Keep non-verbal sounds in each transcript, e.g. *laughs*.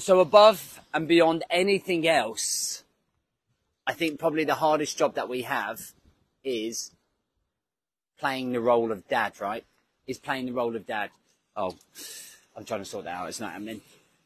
So above and beyond anything else, I think probably the hardest job that we have is playing the role of dad, right? Is playing the role of dad. Oh, I'm trying to sort that out. It's not happening.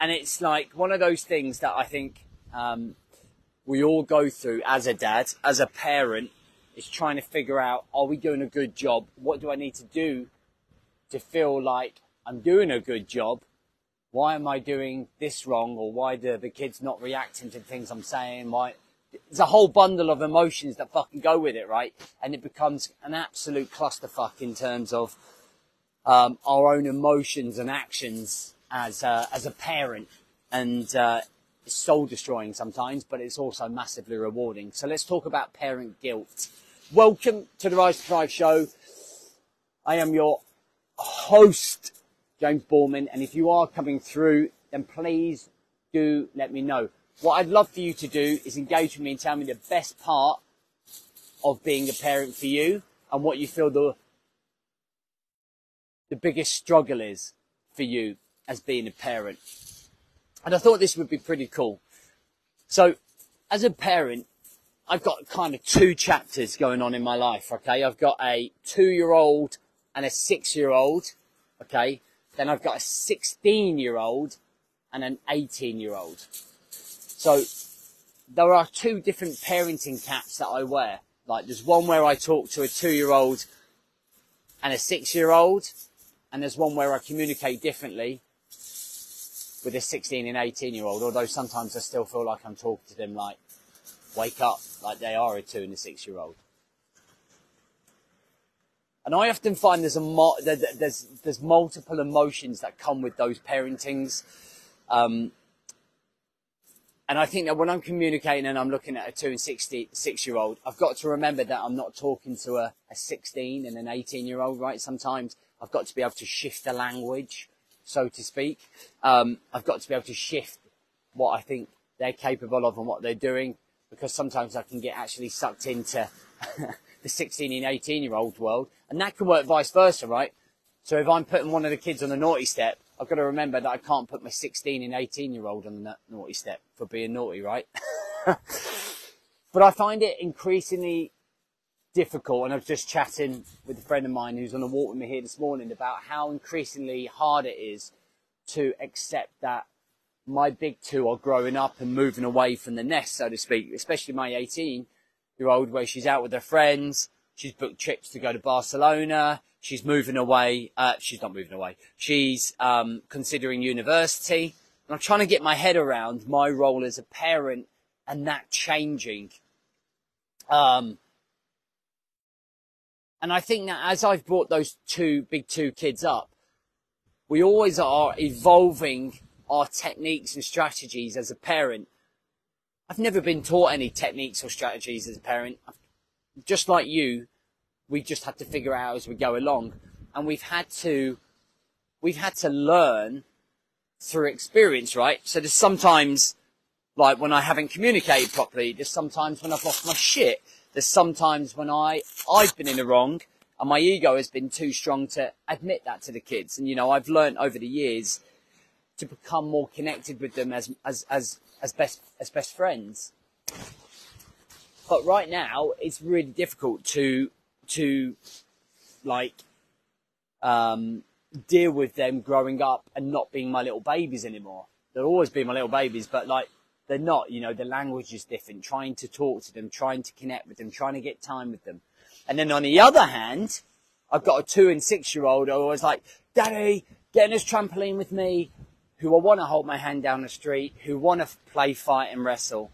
And it's like one of those things that I think um, we all go through as a dad, as a parent, is trying to figure out, are we doing a good job? What do I need to do to feel like I'm doing a good job? Why am I doing this wrong? Or why do the kids not reacting to things I'm saying? Why? There's a whole bundle of emotions that fucking go with it, right? And it becomes an absolute clusterfuck in terms of um, our own emotions and actions as a, as a parent. And uh, it's soul destroying sometimes, but it's also massively rewarding. So let's talk about parent guilt. Welcome to the Rise to Thrive show. I am your host, James Boardman, and if you are coming through, then please do let me know. What I'd love for you to do is engage with me and tell me the best part of being a parent for you and what you feel the the biggest struggle is for you as being a parent. And I thought this would be pretty cool. So, as a parent, I've got kind of two chapters going on in my life, okay? I've got a two year old and a six year old, okay? Then I've got a 16 year old and an 18 year old. So, there are two different parenting caps that I wear. Like, there's one where I talk to a two year old and a six year old, and there's one where I communicate differently with a 16 and 18 year old, although sometimes I still feel like I'm talking to them like, wake up, like they are a two and a six year old. And I often find there's a there's there's multiple emotions that come with those parentings, um, and I think that when I'm communicating and I'm looking at a two and 66 year old, I've got to remember that I'm not talking to a, a 16 and an 18 year old, right? Sometimes I've got to be able to shift the language so to speak. Um, I've got to be able to shift what I think they're capable of and what they're doing because sometimes I can get actually sucked into *laughs* the 16 and 18 year old world and that can work vice versa, right? So if I'm putting one of the kids on the naughty step, I've got to remember that I can't put my 16 and 18 year old on the naughty step for being naughty, right? *laughs* but I find it increasingly difficult. And I was just chatting with a friend of mine who's on a walk with me here this morning about how increasingly hard it is to accept that my big two are growing up and moving away from the nest, so to speak, especially my 18 year old where she's out with her friends. She's booked trips to go to Barcelona. She's moving away. Uh, she's not moving away. She's um, considering university. And I'm trying to get my head around my role as a parent and that changing. Um, and I think that as I've brought those two big two kids up, we always are evolving our techniques and strategies as a parent. I've never been taught any techniques or strategies as a parent. Just like you, we just had to figure out as we go along. And we've had to, we've had to learn through experience, right? So there's sometimes, like when I haven't communicated properly, there's sometimes when I've lost my shit there's sometimes when I, I've been in the wrong and my ego has been too strong to admit that to the kids. And, you know, I've learned over the years to become more connected with them as, as, as, as best, as best friends. But right now, it's really difficult to, to, like, um, deal with them growing up and not being my little babies anymore. They'll always be my little babies, but like, they're not, you know, the language is different, trying to talk to them, trying to connect with them, trying to get time with them. And then on the other hand, I've got a two and six year old who always like, Daddy, get on this trampoline with me, who I want to hold my hand down the street, who want to play fight and wrestle.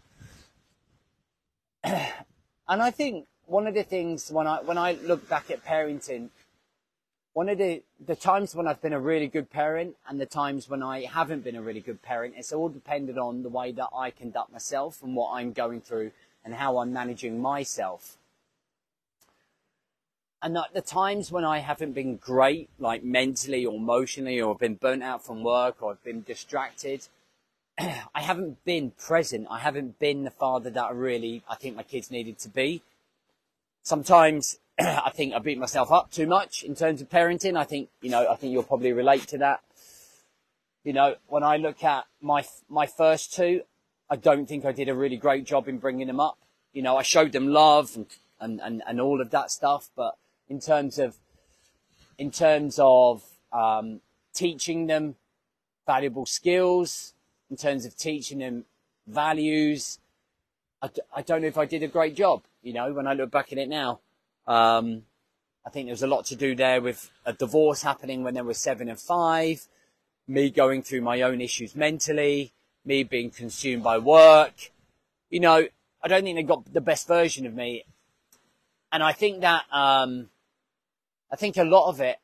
*clears throat* and I think one of the things when I, when I look back at parenting, one of the, the times when I've been a really good parent and the times when I haven't been a really good parent, it's all depended on the way that I conduct myself and what I'm going through and how I'm managing myself. And the times when I haven't been great, like mentally or emotionally, or been burnt out from work or I've been distracted, I haven't been present. I haven't been the father that I really, I think my kids needed to be. Sometimes *clears throat* I think I beat myself up too much in terms of parenting. I think, you know, I think you'll probably relate to that. You know, when I look at my my first two, I don't think I did a really great job in bringing them up. You know, I showed them love and and, and, and all of that stuff, but in terms of in terms of um, teaching them valuable skills, in terms of teaching them values, I I don't know if I did a great job. You know, when I look back at it now, um, I think there was a lot to do there with a divorce happening when they were seven and five, me going through my own issues mentally, me being consumed by work. You know, I don't think they got the best version of me. And I think that, um, I think a lot of it,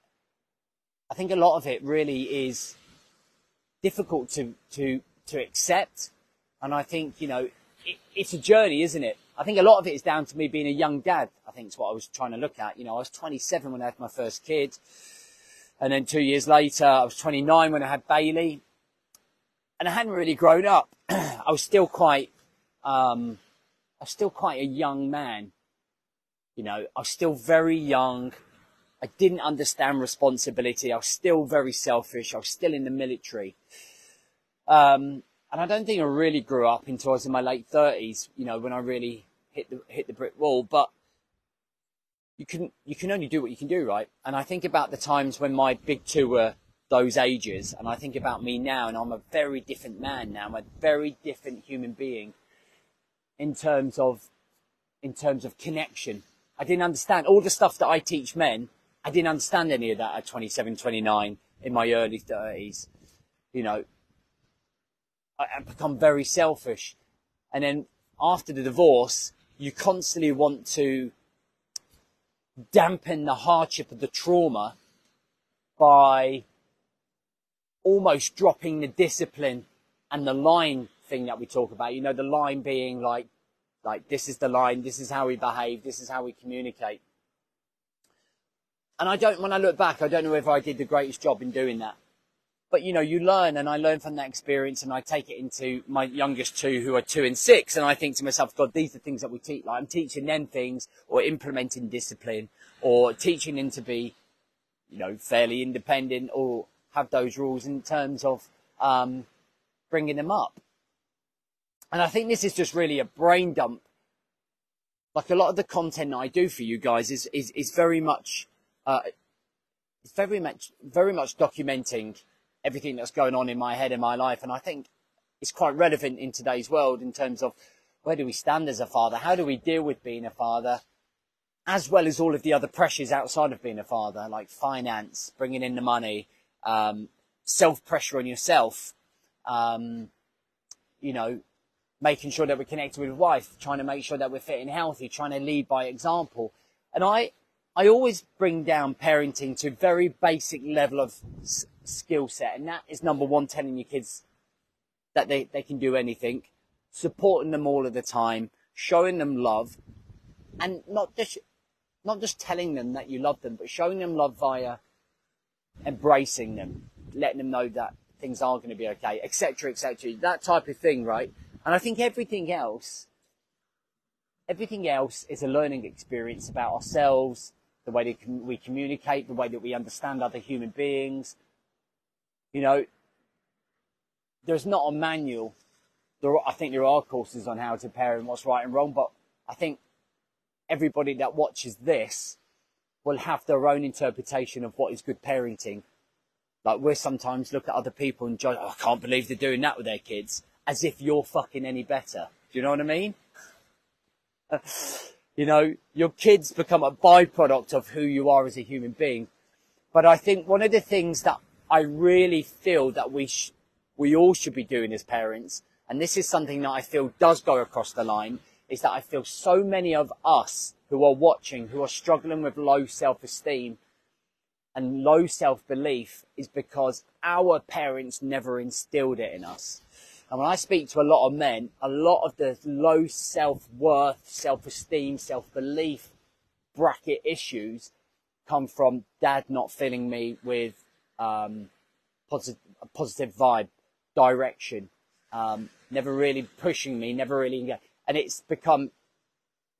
I think a lot of it really is difficult to, to, to accept. And I think, you know, it, it's a journey, isn't it? I think a lot of it is down to me being a young dad. I think is what I was trying to look at. You know, I was 27 when I had my first kid. And then two years later, I was 29 when I had Bailey. And I hadn't really grown up. *clears throat* I was still quite, um, I was still quite a young man. You know, I was still very young. I didn't understand responsibility. I was still very selfish. I was still in the military. Um, and I don't think I really grew up until I was in my late thirties, you know, when I really hit the, hit the brick wall. But you can, you can only do what you can do, right? And I think about the times when my big two were those ages, and I think about me now, and I'm a very different man now. I'm a very different human being in terms of, in terms of connection. I didn't understand all the stuff that I teach men. I didn't understand any of that at 27, 29 in my early 30s. You know, Uh, I, I become very selfish. And then after the divorce, you constantly want to dampen the hardship of the trauma by almost dropping the discipline and the line thing that we talk about. You know, the line being like, like this is the line, this is how we behave, this is how we communicate. And I don't, when I look back, I don't know if I did the greatest job in doing that. But you know, you learn and I learn from that experience and I take it into my youngest two who are two and six. And I think to myself, God, these are things that we teach. Like I'm teaching them things or implementing discipline or teaching them to be, you know, fairly independent or have those rules in terms of, um, bringing them up. And I think this is just really a brain dump. Like a lot of the content that I do for you guys is, is, is very much, uh, very much, very much documenting everything that's going on in my head in my life. And I think it's quite relevant in today's world in terms of where do we stand as a father? How do we deal with being a father? As well as all of the other pressures outside of being a father, like finance, bringing in the money, um, self pressure on yourself, um, you know, making sure that we're connected with wife, trying to make sure that we're fit and healthy, trying to lead by example. And I, I always bring down parenting to very basic level of skill set. And that is number one, telling your kids that they, they can do anything, supporting them all of the time, showing them love, and not just, not just telling them that you love them, but showing them love via embracing them, letting them know that things are going to be okay, etc., etc. That type of thing, right? And I think everything else, everything else is a learning experience about ourselves, the way that we communicate, the way that we understand other human beings. You know, there's not a manual. There, are, I think there are courses on how to parent, what's right and wrong, but I think everybody that watches this will have their own interpretation of what is good parenting. Like we sometimes look at other people and judge, oh, I can't believe they're doing that with their kids, as if you're fucking any better. Do you know what I mean? *laughs* you know, your kids become a byproduct of who you are as a human being. But I think one of the things that I really feel that we sh- we all should be doing as parents, and this is something that I feel does go across the line, is that I feel so many of us who are watching, who are struggling with low self-esteem and low self-belief is because our parents never instilled it in us. And when I speak to a lot of men, a lot of the low self-worth, self-esteem, self-belief bracket issues come from dad not filling me with um, positive, positive vibe, direction, um, never really pushing me, never really, and it's become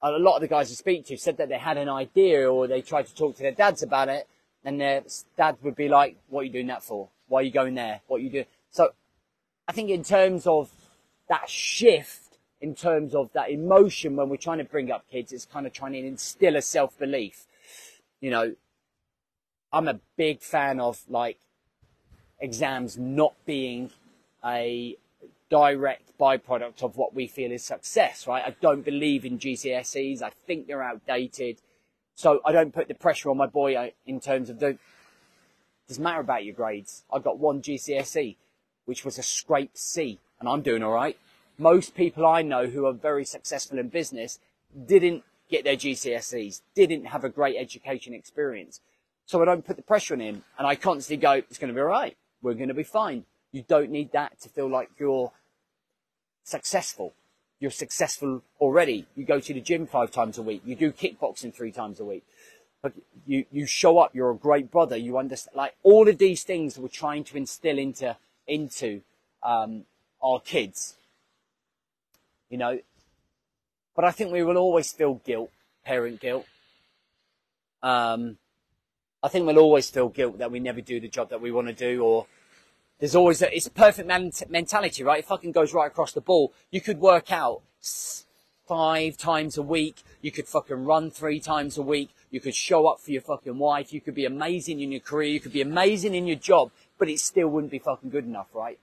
a lot of the guys I speak to said that they had an idea or they tried to talk to their dads about it, and their dad would be like, "What are you doing that for? Why are you going there? What are you doing?" So I think in terms of that shift, in terms of that emotion when we're trying to bring up kids, it's kind of trying to instill a self belief. You know, I'm a big fan of like exams not being a direct byproduct of what we feel is success, right? I don't believe in GCSEs. I think they're outdated. So I don't put the pressure on my boy uh, in terms of the, doesn't matter about your grades. I got one GCSE, which was a scrape C, and I'm doing all right. Most people I know who are very successful in business didn't get their GCSEs, didn't have a great education experience. So I don't put the pressure on him, and I constantly go, it's going to be all right. We're going to be fine. You don't need that to feel like you're successful. You're successful already. You go to the gym five times a week. You do kickboxing three times a week but you, you show up, you're a great brother, you understand, like all of these things we're trying to instill into, into, um, our kids. You know, but I think we will always feel guilt, parent guilt. Um, I think we'll always feel guilt that we never do the job that we want to do or there's always it's a perfect mentality, right? It fucking goes right across the ball. You could work out five times a week. You could fucking run three times a week. You could show up for your fucking wife. You could be amazing in your career. You could be amazing in your job, but it still wouldn't be fucking good enough, right?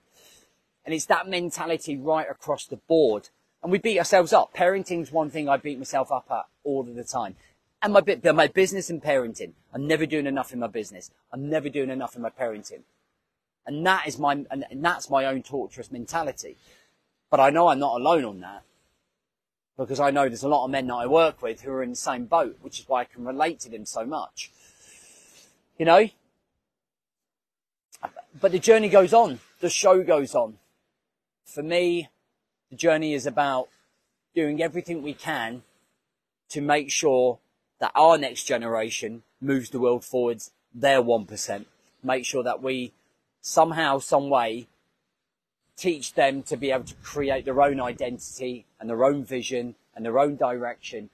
And it's that mentality right across the board. And we beat ourselves up. Parenting's one thing I beat myself up at all of the time. And my my business and parenting. I'm never doing enough in my business. I'm never doing enough in my parenting. And that is my, and that's my own torturous mentality. But I know I'm not alone on that because I know there's a lot of men that I work with who are in the same boat, which is why I can relate to them so much. You know? But the journey goes on. The show goes on. For me, the journey is about doing everything we can to make sure that our next generation moves the world forwards their 1%. Make sure that we somehow, some way teach them to be able to create their own identity and their own vision and their own direction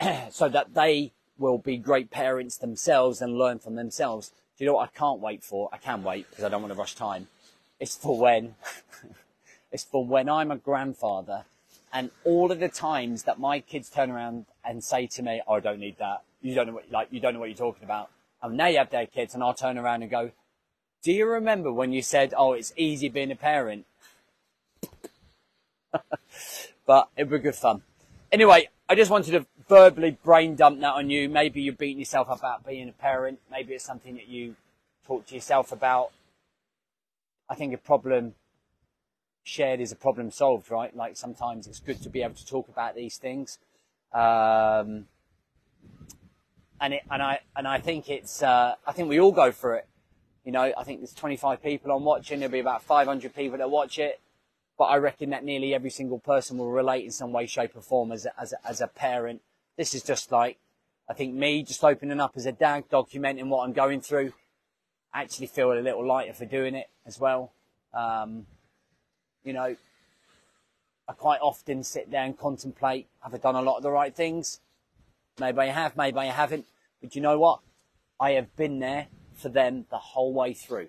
*clears throat* so that they will be great parents themselves and learn from themselves. Do you know what I can't wait for? I can wait because I don't want to rush time. It's for when, *laughs* it's for when I'm a grandfather and all of the times that my kids turn around and say to me, oh, I don't need that. You don't know what, like, you don't know what you're talking about. And now you have their kids and I'll turn around and go, do you remember when you said, oh, it's easy being a parent? *laughs* but it would be good fun. Anyway, I just wanted to verbally brain dump that on you. Maybe you're beating yourself up about being a parent. Maybe it's something that you talk to yourself about. I think a problem shared is a problem solved, right? Like sometimes it's good to be able to talk about these things. Um, and it, and I, and I think it's, uh, I think we all go for it. You know, I think there's 25 people on watching. There'll be about 500 people that watch it. But I reckon that nearly every single person will relate in some way, shape or form as a, as a, as a parent. This is just like, I think me just opening up as a dad, documenting what I'm going through. Actually feel a little lighter for doing it as well. Um, you know, I quite often sit there and contemplate, have I done a lot of the right things? Maybe I have, maybe I haven't. But you know what? I have been there for them the whole way through.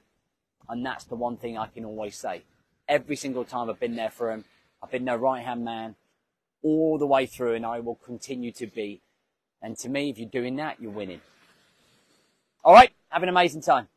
And that's the one thing I can always say. Every single time I've been there for them, I've been their right hand man all the way through, and I will continue to be. And to me, if you're doing that, you're winning. All right, have an amazing time.